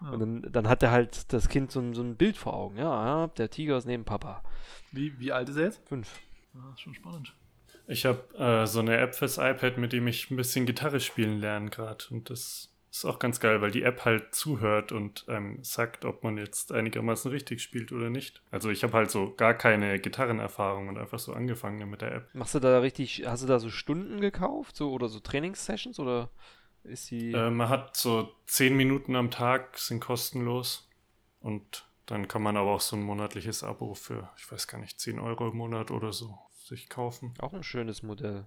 ja. Und dann, dann hat er halt das Kind so, so ein Bild vor Augen, ja, ja, der Tiger ist neben Papa. Wie, wie alt ist er jetzt? Fünf. Ah, ist schon spannend. Ich habe äh, so eine App fürs iPad, mit dem ich ein bisschen Gitarre spielen lerne gerade. Und das ist auch ganz geil, weil die App halt zuhört und ähm, sagt, ob man jetzt einigermaßen richtig spielt oder nicht. Also ich habe halt so gar keine Gitarrenerfahrung und einfach so angefangen mit der App. Machst du da richtig, hast du da so Stunden gekauft so, oder so Trainingssessions oder ist sie. Äh, man hat so zehn Minuten am Tag, sind kostenlos und dann kann man aber auch so ein monatliches Abo für, ich weiß gar nicht, 10 Euro im Monat oder so sich kaufen. Auch ein schönes Modell.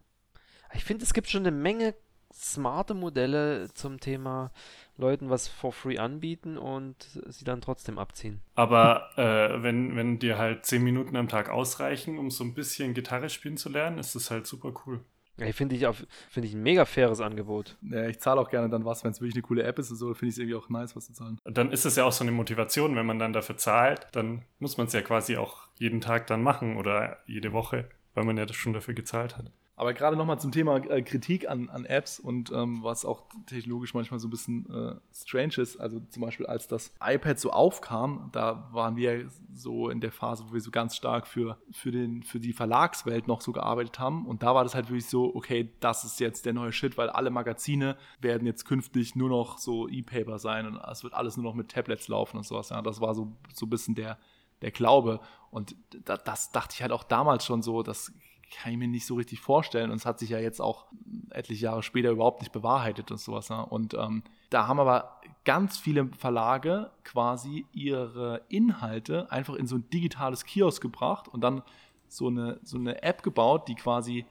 Ich finde, es gibt schon eine Menge smarte Modelle zum Thema Leuten was for free anbieten und sie dann trotzdem abziehen. Aber äh, wenn, wenn dir halt 10 Minuten am Tag ausreichen, um so ein bisschen Gitarre spielen zu lernen, ist das halt super cool. Ja, finde ich, find ich ein mega faires Angebot. Ja, ich zahle auch gerne dann was, wenn es wirklich eine coole App ist und so, finde ich es irgendwie auch nice, was zu zahlen. Dann ist es ja auch so eine Motivation, wenn man dann dafür zahlt, dann muss man es ja quasi auch jeden Tag dann machen oder jede Woche, weil man ja das schon dafür gezahlt hat. Aber gerade nochmal zum Thema äh, Kritik an, an Apps und ähm, was auch technologisch manchmal so ein bisschen äh, strange ist. Also zum Beispiel, als das iPad so aufkam, da waren wir so in der Phase, wo wir so ganz stark für, für, den, für die Verlagswelt noch so gearbeitet haben. Und da war das halt wirklich so, okay, das ist jetzt der neue Shit, weil alle Magazine werden jetzt künftig nur noch so E-Paper sein und es wird alles nur noch mit Tablets laufen und sowas. Ja, das war so, so ein bisschen der, der Glaube. Und da, das dachte ich halt auch damals schon so, das kann ich mir nicht so richtig vorstellen. Und es hat sich ja jetzt auch etliche Jahre später überhaupt nicht bewahrheitet und sowas. Ne? Und ähm, da haben aber ganz viele Verlage quasi ihre Inhalte einfach in so ein digitales Kiosk gebracht und dann so eine, so eine App gebaut, die quasi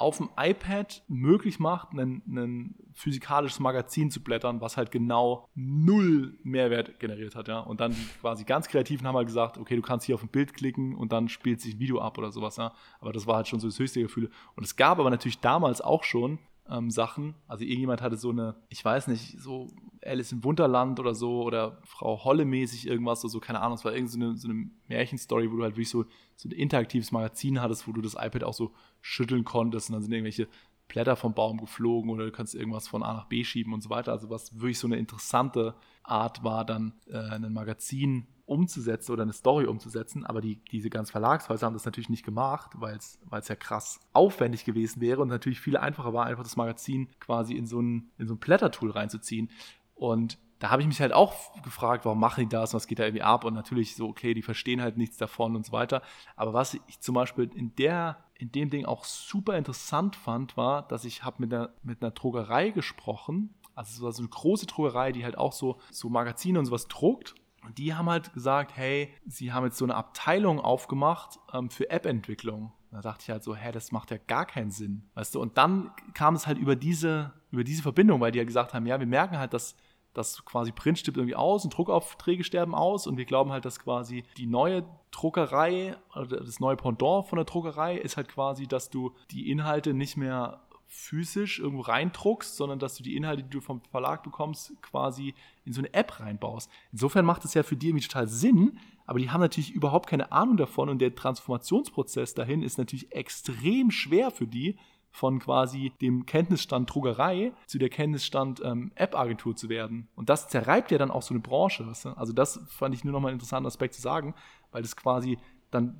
auf dem iPad möglich macht, ein, physikalisches Magazin zu blättern, was halt genau null Mehrwert generiert hat, ja. Und dann quasi ganz Kreativen haben halt gesagt, okay, du kannst hier auf ein Bild klicken und dann spielt sich ein Video ab oder sowas, ja. Aber das war halt schon so das höchste Gefühl. Und es gab aber natürlich damals auch schon ähm, Sachen. Also irgendjemand hatte so eine, ich weiß nicht, so Alice im Wunderland oder so oder Frau Holle mäßig irgendwas oder so, keine Ahnung, es war irgendeine so eine, so eine Märchenstory, wo du halt wirklich so, so ein interaktives Magazin hattest, wo du das iPad auch so schütteln konntest und dann sind irgendwelche Blätter vom Baum geflogen oder du kannst irgendwas von A nach B schieben und so weiter. Also was wirklich so eine interessante Art war, dann äh, ein Magazin umzusetzen oder eine Story umzusetzen, aber die, diese ganzen Verlagshäuser haben das natürlich nicht gemacht, weil es ja krass aufwendig gewesen wäre und natürlich viel einfacher war, einfach das Magazin quasi in so ein, in so ein Blättertool reinzuziehen. Und da habe ich mich halt auch gefragt, warum machen die das, was geht da irgendwie ab? Und natürlich so, okay, die verstehen halt nichts davon und so weiter. Aber was ich zum Beispiel in der, in dem Ding auch super interessant fand, war, dass ich habe mit einer, mit einer Drogerei gesprochen. Also es war so eine große Drogerei, die halt auch so, so Magazine und sowas druckt. Und die haben halt gesagt, hey, sie haben jetzt so eine Abteilung aufgemacht ähm, für App-Entwicklung. Da dachte ich halt so, hä, das macht ja gar keinen Sinn. Weißt du, und dann kam es halt über diese, über diese Verbindung, weil die ja halt gesagt haben, ja, wir merken halt, dass dass quasi Print stirbt irgendwie aus und Druckaufträge sterben aus und wir glauben halt, dass quasi die neue Druckerei das neue Pendant von der Druckerei ist halt quasi, dass du die Inhalte nicht mehr physisch irgendwo reindruckst, sondern dass du die Inhalte, die du vom Verlag bekommst, quasi in so eine App reinbaust. Insofern macht es ja für die irgendwie total Sinn, aber die haben natürlich überhaupt keine Ahnung davon und der Transformationsprozess dahin ist natürlich extrem schwer für die, von quasi dem Kenntnisstand Druckerei zu der Kenntnisstand ähm, App-Agentur zu werden. Und das zerreibt ja dann auch so eine Branche. Weißt du? Also das fand ich nur noch mal einen interessanten Aspekt zu sagen, weil das quasi dann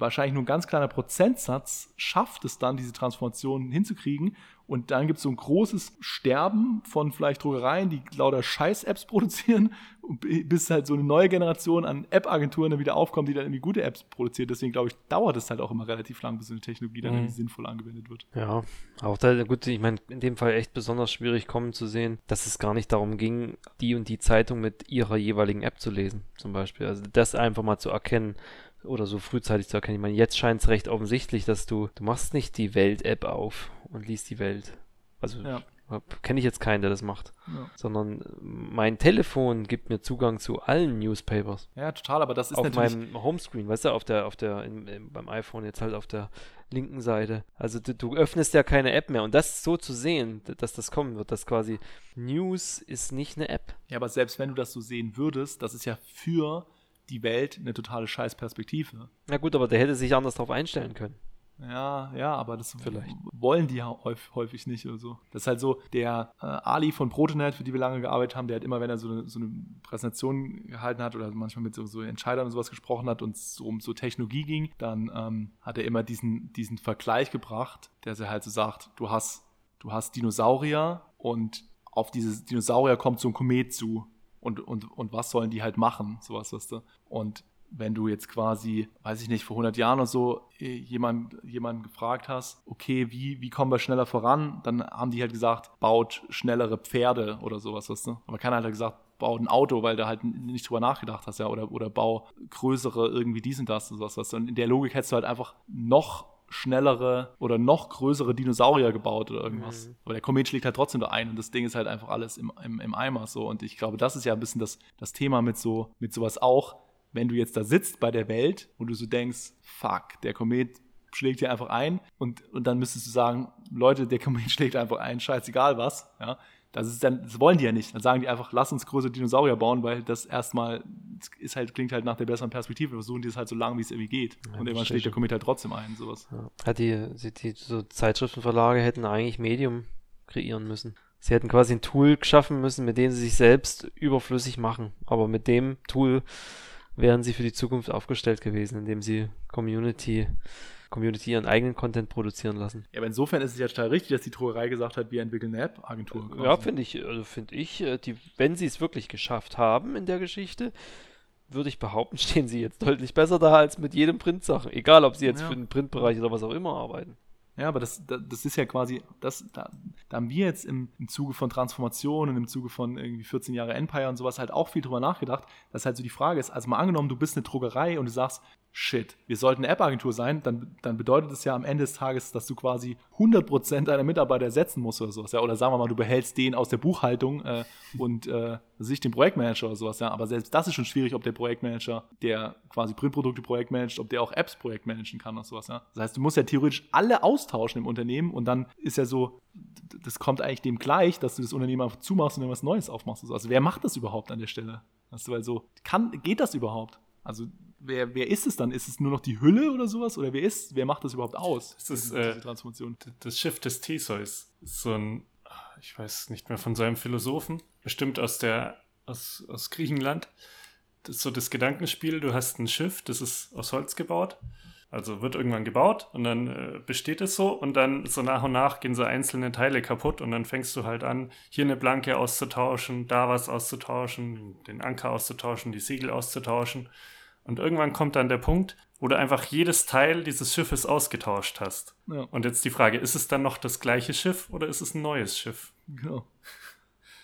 wahrscheinlich nur ein ganz kleiner Prozentsatz schafft es dann, diese Transformation hinzukriegen. Und dann gibt es so ein großes Sterben von vielleicht Druckereien, die lauter Scheiß-Apps produzieren, bis halt so eine neue Generation an App-Agenturen dann wieder aufkommt, die dann irgendwie gute Apps produziert. Deswegen glaube ich, dauert es halt auch immer relativ lang, bis so eine Technologie dann mhm. irgendwie sinnvoll angewendet wird. Ja, auch da, gut, ich meine, in dem Fall echt besonders schwierig kommen zu sehen, dass es gar nicht darum ging, die und die Zeitung mit ihrer jeweiligen App zu lesen, zum Beispiel. Also das einfach mal zu erkennen oder so frühzeitig zu erkennen. Ich meine, jetzt scheint es recht offensichtlich, dass du, du machst nicht die Welt-App auf und liest die Welt. Also ja. kenne ich jetzt keinen, der das macht. Ja. Sondern mein Telefon gibt mir Zugang zu allen Newspapers. Ja, total, aber das ist auf natürlich... Auf meinem Homescreen, weißt du, auf der, auf der, in, in, beim iPhone jetzt halt auf der linken Seite. Also du, du, öffnest ja keine App mehr. Und das so zu sehen, dass das kommen wird, dass quasi News ist nicht eine App. Ja, aber selbst wenn du das so sehen würdest, das ist ja für die Welt eine totale Scheißperspektive. Na gut, aber der hätte sich anders darauf einstellen können. Ja, ja, aber das Vielleicht. wollen die ja häufig nicht oder so. Das ist halt so, der äh, Ali von Protonet, für die wir lange gearbeitet haben, der hat immer, wenn er so eine, so eine Präsentation gehalten hat oder manchmal mit so, so, Entscheidern und sowas gesprochen hat und es um so Technologie ging, dann ähm, hat er immer diesen, diesen Vergleich gebracht, der er halt so sagt, du hast, du hast Dinosaurier und auf dieses Dinosaurier kommt so ein Komet zu und, und, und was sollen die halt machen, sowas, weißt du. Und wenn du jetzt quasi, weiß ich nicht, vor 100 Jahren oder so äh, jemand, jemanden gefragt hast, okay, wie, wie kommen wir schneller voran, dann haben die halt gesagt, baut schnellere Pferde oder sowas, weißt du. Aber keiner hat halt gesagt, bau ein Auto, weil du halt nicht drüber nachgedacht hast, ja, oder, oder bau größere irgendwie dies und das und sowas, weißt du. Und in der Logik hättest du halt einfach noch schnellere oder noch größere Dinosaurier gebaut oder irgendwas. Mhm. Aber der Komet schlägt halt trotzdem da ein und das Ding ist halt einfach alles im, im, im Eimer so. Und ich glaube, das ist ja ein bisschen das, das Thema mit so, mit sowas auch, wenn du jetzt da sitzt bei der Welt und du so denkst, fuck, der Komet schlägt hier einfach ein und, und dann müsstest du sagen, Leute, der Komet schlägt einfach ein, scheißegal was, ja. Das ist dann, das wollen die ja nicht. Dann sagen die einfach, lass uns größere Dinosaurier bauen, weil das erstmal ist halt, klingt halt nach der besseren Perspektive. Wir versuchen die es halt so lang, wie es irgendwie geht. Ja, und irgendwann schlägt der Komet halt trotzdem ein, sowas. Ja, die, die, die so Zeitschriftenverlage hätten eigentlich Medium kreieren müssen. Sie hätten quasi ein Tool geschaffen müssen, mit dem sie sich selbst überflüssig machen. Aber mit dem Tool wären sie für die Zukunft aufgestellt gewesen, indem sie Community Community ihren eigenen Content produzieren lassen. Ja, aber insofern ist es ja total richtig, dass die Druckerei gesagt hat, wir entwickeln eine App-Agentur. Ja, finde ich, also finde ich, äh, die, wenn sie es wirklich geschafft haben in der Geschichte, würde ich behaupten, stehen sie jetzt deutlich besser da als mit jedem Printsachen. Egal, ob sie jetzt ja. für den Printbereich oder was auch immer arbeiten. Ja, aber das, das ist ja quasi, das, da, da haben wir jetzt im, im Zuge von Transformation und im Zuge von irgendwie 14 Jahre Empire und sowas halt auch viel drüber nachgedacht, dass halt so die Frage ist, also mal angenommen, du bist eine Druckerei und du sagst, shit, wir sollten eine App-Agentur sein, dann, dann bedeutet das ja am Ende des Tages, dass du quasi 100% deiner Mitarbeiter ersetzen musst oder sowas. Ja? Oder sagen wir mal, du behältst den aus der Buchhaltung äh, und äh, sich den Projektmanager oder sowas. Ja? Aber selbst das ist schon schwierig, ob der Projektmanager, der quasi Printprodukte projektmanagt, ob der auch Apps projektmanagen kann oder sowas. Ja? Das heißt, du musst ja theoretisch alle austauschen im Unternehmen und dann ist ja so, das kommt eigentlich dem gleich, dass du das Unternehmen einfach zumachst und dann was Neues aufmachst. Also wer macht das überhaupt an der Stelle? Du, weil so, kann, geht das überhaupt? Also wer, wer ist es dann? Ist es nur noch die Hülle oder sowas? Oder wer ist, wer macht das überhaupt aus? Das ist äh, Transformation. Das Schiff des Theseus. So ein, ich weiß nicht mehr von seinem Philosophen, bestimmt aus der, aus, aus Griechenland. Das ist so das Gedankenspiel, du hast ein Schiff, das ist aus Holz gebaut. Also wird irgendwann gebaut und dann äh, besteht es so und dann so nach und nach gehen so einzelne Teile kaputt und dann fängst du halt an, hier eine Planke auszutauschen, da was auszutauschen, den Anker auszutauschen, die Segel auszutauschen und irgendwann kommt dann der Punkt, wo du einfach jedes Teil dieses Schiffes ausgetauscht hast. Ja. Und jetzt die Frage, ist es dann noch das gleiche Schiff oder ist es ein neues Schiff? Genau.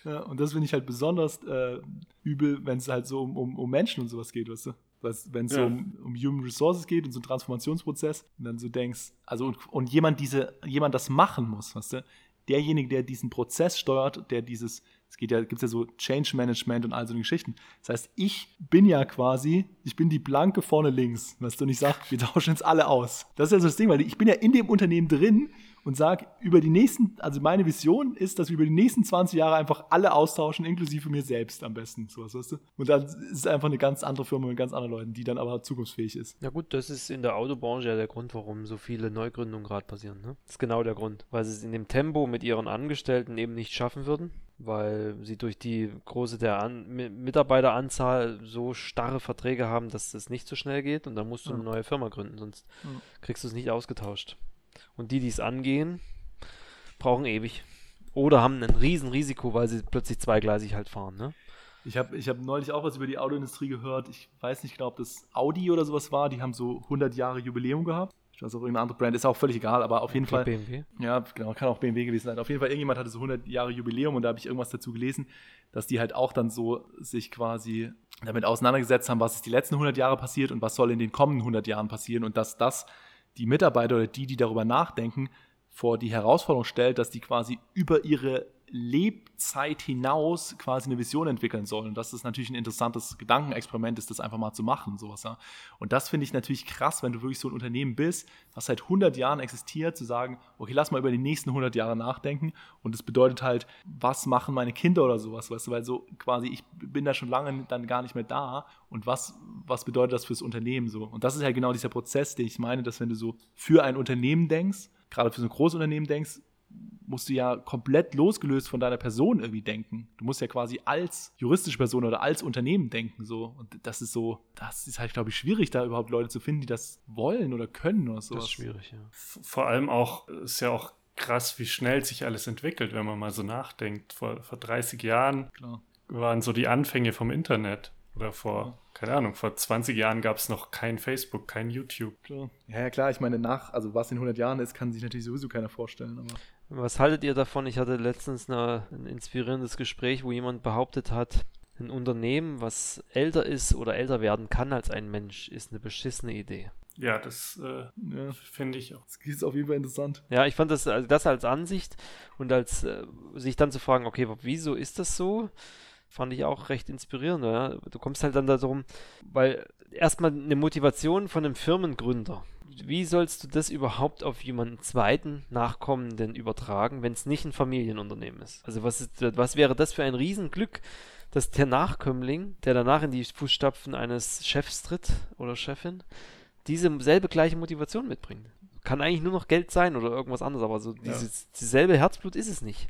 Ja, und das finde ich halt besonders äh, übel, wenn es halt so um, um, um, Menschen und sowas geht, weißt du? Wenn es ja. so um, um, Human Resources geht und so einen Transformationsprozess und dann so denkst, also und, und jemand diese, jemand das machen muss, weißt du? Derjenige, der diesen Prozess steuert, der dieses es geht ja, gibt ja so Change Management und all so Geschichten. Das heißt, ich bin ja quasi, ich bin die Blanke vorne links, weißt du, und ich sage, wir tauschen jetzt alle aus. Das ist ja so das Ding, weil ich bin ja in dem Unternehmen drin und sage, über die nächsten, also meine Vision ist, dass wir über die nächsten 20 Jahre einfach alle austauschen, inklusive mir selbst am besten, sowas, weißt du? Und dann ist es einfach eine ganz andere Firma mit ganz anderen Leuten, die dann aber zukunftsfähig ist. Ja gut, das ist in der Autobranche ja der Grund, warum so viele Neugründungen gerade passieren, ne? Das ist genau der Grund, weil sie es in dem Tempo mit ihren Angestellten eben nicht schaffen würden, weil sie durch die große der An Mitarbeiteranzahl so starre Verträge haben, dass es nicht so schnell geht und dann musst du ja. eine neue Firma gründen, sonst ja. kriegst du es nicht ausgetauscht. Und die, die es angehen, brauchen ewig. Oder haben ein Riesenrisiko, weil sie plötzlich zweigleisig halt fahren, ne? Ich habe ich hab neulich auch was über die Autoindustrie gehört. Ich weiß nicht genau, ob das Audi oder sowas war. Die haben so 100 Jahre Jubiläum gehabt. Ich weiß auch, irgendeine andere Brand ist auch völlig egal, aber auf jeden Fall. BMW? Ja, genau, kann auch BMW gewesen sein. Auf jeden Fall, irgendjemand hatte so 100 Jahre Jubiläum und da habe ich irgendwas dazu gelesen, dass die halt auch dann so sich quasi damit auseinandergesetzt haben, was ist die letzten 100 Jahre passiert und was soll in den kommenden 100 Jahren passieren und dass das die Mitarbeiter oder die, die darüber nachdenken, vor die Herausforderung stellt, dass die quasi über ihre Lebzeit hinaus quasi eine Vision entwickeln sollen. Und das ist natürlich ein interessantes Gedankenexperiment ist, das einfach mal zu machen. Sowas, ja. Und das finde ich natürlich krass, wenn du wirklich so ein Unternehmen bist, was seit 100 Jahren existiert, zu sagen, okay, lass mal über die nächsten 100 Jahre nachdenken. Und das bedeutet halt, was machen meine Kinder oder sowas, weißt du, weil so quasi, ich bin da schon lange dann gar nicht mehr da. Und was, was bedeutet das fürs Unternehmen so? Und das ist halt genau dieser Prozess, den ich meine, dass wenn du so für ein Unternehmen denkst, gerade für so ein Großunternehmen denkst, musst du ja komplett losgelöst von deiner Person irgendwie denken. Du musst ja quasi als juristische Person oder als Unternehmen denken. So. Und das ist so, das ist halt, glaube ich, schwierig, da überhaupt Leute zu finden, die das wollen oder können oder sowas. Das ist schwierig, ja. Vor allem auch, ist ja auch krass, wie schnell sich alles entwickelt, wenn man mal so nachdenkt. Vor, vor 30 Jahren Klar. waren so die Anfänge vom Internet. Oder vor, keine Ahnung, vor 20 Jahren gab es noch kein Facebook, kein YouTube. Klar. Ja, ja, klar, ich meine, nach, also was in 100 Jahren ist, kann sich natürlich sowieso keiner vorstellen. Aber was haltet ihr davon? Ich hatte letztens eine, ein inspirierendes Gespräch, wo jemand behauptet hat, ein Unternehmen, was älter ist oder älter werden kann als ein Mensch, ist eine beschissene Idee. Ja, das äh, ja. finde ich auch. Das ist auf jeden Fall interessant. Ja, ich fand das, also das als Ansicht und als äh, sich dann zu fragen, okay, wieso ist das so? Fand ich auch recht inspirierend. Ja? Du kommst halt dann darum, weil erstmal eine Motivation von einem Firmengründer. Wie sollst du das überhaupt auf jemanden zweiten Nachkommenden übertragen, wenn es nicht ein Familienunternehmen ist? Also was, ist, was wäre das für ein Riesenglück, dass der Nachkömmling, der danach in die Fußstapfen eines Chefs tritt oder Chefin, diese selbe gleiche Motivation mitbringt. Kann eigentlich nur noch Geld sein oder irgendwas anderes, aber so dieses, dieselbe Herzblut ist es nicht.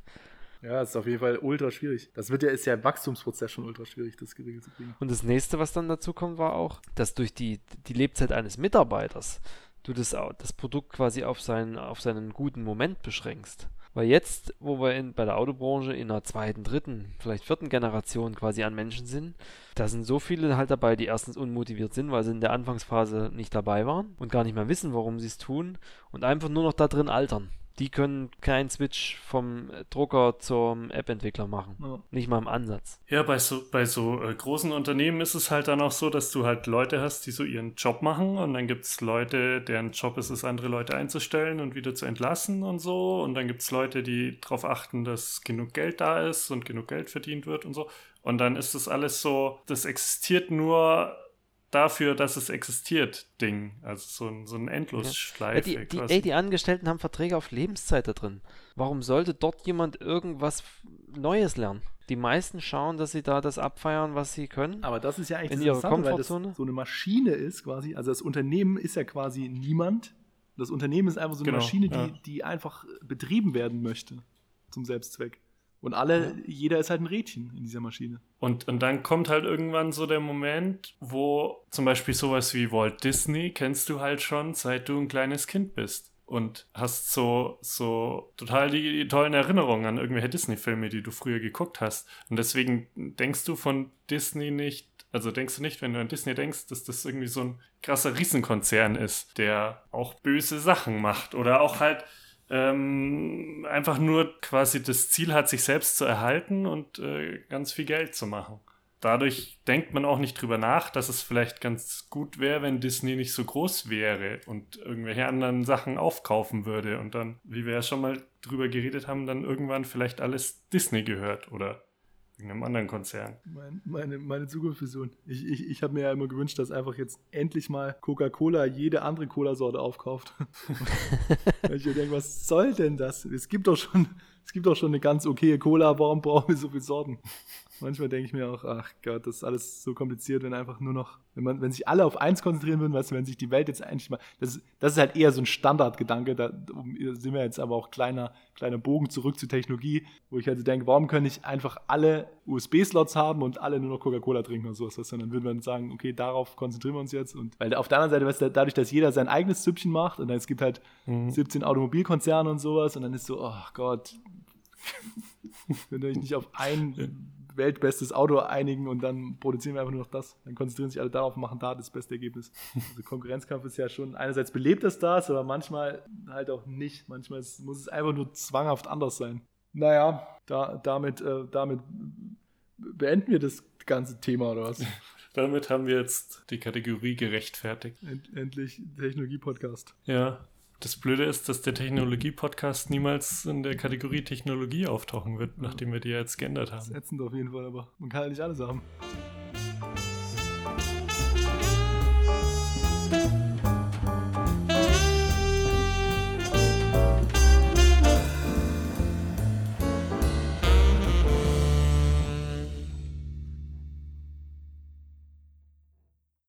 Ja, ist auf jeden Fall ultra schwierig. Das wird ja, ist ja im Wachstumsprozess schon ultra schwierig, das geregelt zu kriegen. Und das nächste, was dann dazu kommt, war auch, dass durch die, die Lebzeit eines Mitarbeiters du das, das Produkt quasi auf seinen, auf seinen guten Moment beschränkst. Weil jetzt, wo wir in, bei der Autobranche in der zweiten, dritten, vielleicht vierten Generation quasi an Menschen sind, da sind so viele halt dabei, die erstens unmotiviert sind, weil sie in der Anfangsphase nicht dabei waren und gar nicht mehr wissen, warum sie es tun und einfach nur noch da drin altern die können keinen Switch vom Drucker zum App-Entwickler machen. Ja. Nicht mal im Ansatz. Ja, bei so, bei so äh, großen Unternehmen ist es halt dann auch so, dass du halt Leute hast, die so ihren Job machen und dann gibt es Leute, deren Job ist es, andere Leute einzustellen und wieder zu entlassen und so. Und dann gibt es Leute, die darauf achten, dass genug Geld da ist und genug Geld verdient wird und so. Und dann ist das alles so, das existiert nur dafür, dass es existiert, Ding. Also so ein, so ein Endlosschleife. Ja, die, die, ey, die Angestellten haben Verträge auf Lebenszeit da drin. Warum sollte dort jemand irgendwas Neues lernen? Die meisten schauen, dass sie da das abfeiern, was sie können. Aber das ist ja eigentlich in ihrer Komfortzone. so eine Maschine ist quasi, also das Unternehmen ist ja quasi niemand. Das Unternehmen ist einfach so eine genau, Maschine, die, ja. die einfach betrieben werden möchte zum Selbstzweck. Und alle, ja. jeder ist halt ein Rädchen in dieser Maschine. Und, und dann kommt halt irgendwann so der Moment, wo zum Beispiel sowas wie Walt Disney kennst du halt schon, seit du ein kleines Kind bist. Und hast so, so total die, die tollen Erinnerungen an irgendwelche Disney-Filme, die du früher geguckt hast. Und deswegen denkst du von Disney nicht, also denkst du nicht, wenn du an Disney denkst, dass das irgendwie so ein krasser Riesenkonzern ist, der auch böse Sachen macht oder auch halt ähm, einfach nur quasi das Ziel hat, sich selbst zu erhalten und äh, ganz viel Geld zu machen. Dadurch denkt man auch nicht drüber nach, dass es vielleicht ganz gut wäre, wenn Disney nicht so groß wäre und irgendwelche anderen Sachen aufkaufen würde und dann, wie wir ja schon mal drüber geredet haben, dann irgendwann vielleicht alles Disney gehört oder in einem anderen Konzern. Mein, meine, meine Zukunftsvision. Ich, ich, ich habe mir ja immer gewünscht, dass einfach jetzt endlich mal Coca-Cola jede andere Cola-Sorte aufkauft. Ich denke, was soll denn das? Es gibt doch schon, es gibt doch schon eine ganz okaye Cola, warum brauchen wir so viele Sorten? Manchmal denke ich mir auch, ach Gott, das ist alles so kompliziert, wenn einfach nur noch, wenn man, wenn sich alle auf eins konzentrieren würden, weißt du, wenn sich die Welt jetzt eigentlich mal, das ist, das ist halt eher so ein Standardgedanke, da sind wir jetzt aber auch kleiner, kleiner Bogen zurück zur Technologie, wo ich halt denke, warum können nicht einfach alle USB-Slots haben und alle nur noch Coca-Cola trinken oder sowas, weißt du, dann würden wir sagen, okay, darauf konzentrieren wir uns jetzt und, weil auf der anderen Seite, weißt du, dadurch, dass jeder sein eigenes Süppchen macht und dann es gibt halt mhm. 17 Automobilkonzerne und sowas und dann ist so, oh Gott, wenn du dich nicht auf ein weltbestes Auto einigen und dann produzieren wir einfach nur noch das. Dann konzentrieren sich alle darauf und machen da das beste Ergebnis. Also Konkurrenzkampf ist ja schon, einerseits belebt das das, aber manchmal halt auch nicht. Manchmal muss es einfach nur zwanghaft anders sein. Naja, da, damit, äh, damit beenden wir das ganze Thema, oder was? damit haben wir jetzt die Kategorie gerechtfertigt. End, endlich Technologie-Podcast. Ja, das Blöde ist, dass der Technologie-Podcast niemals in der Kategorie Technologie auftauchen wird, nachdem wir die jetzt geändert haben. Das ist ätzend auf jeden Fall, aber man kann ja nicht alles haben.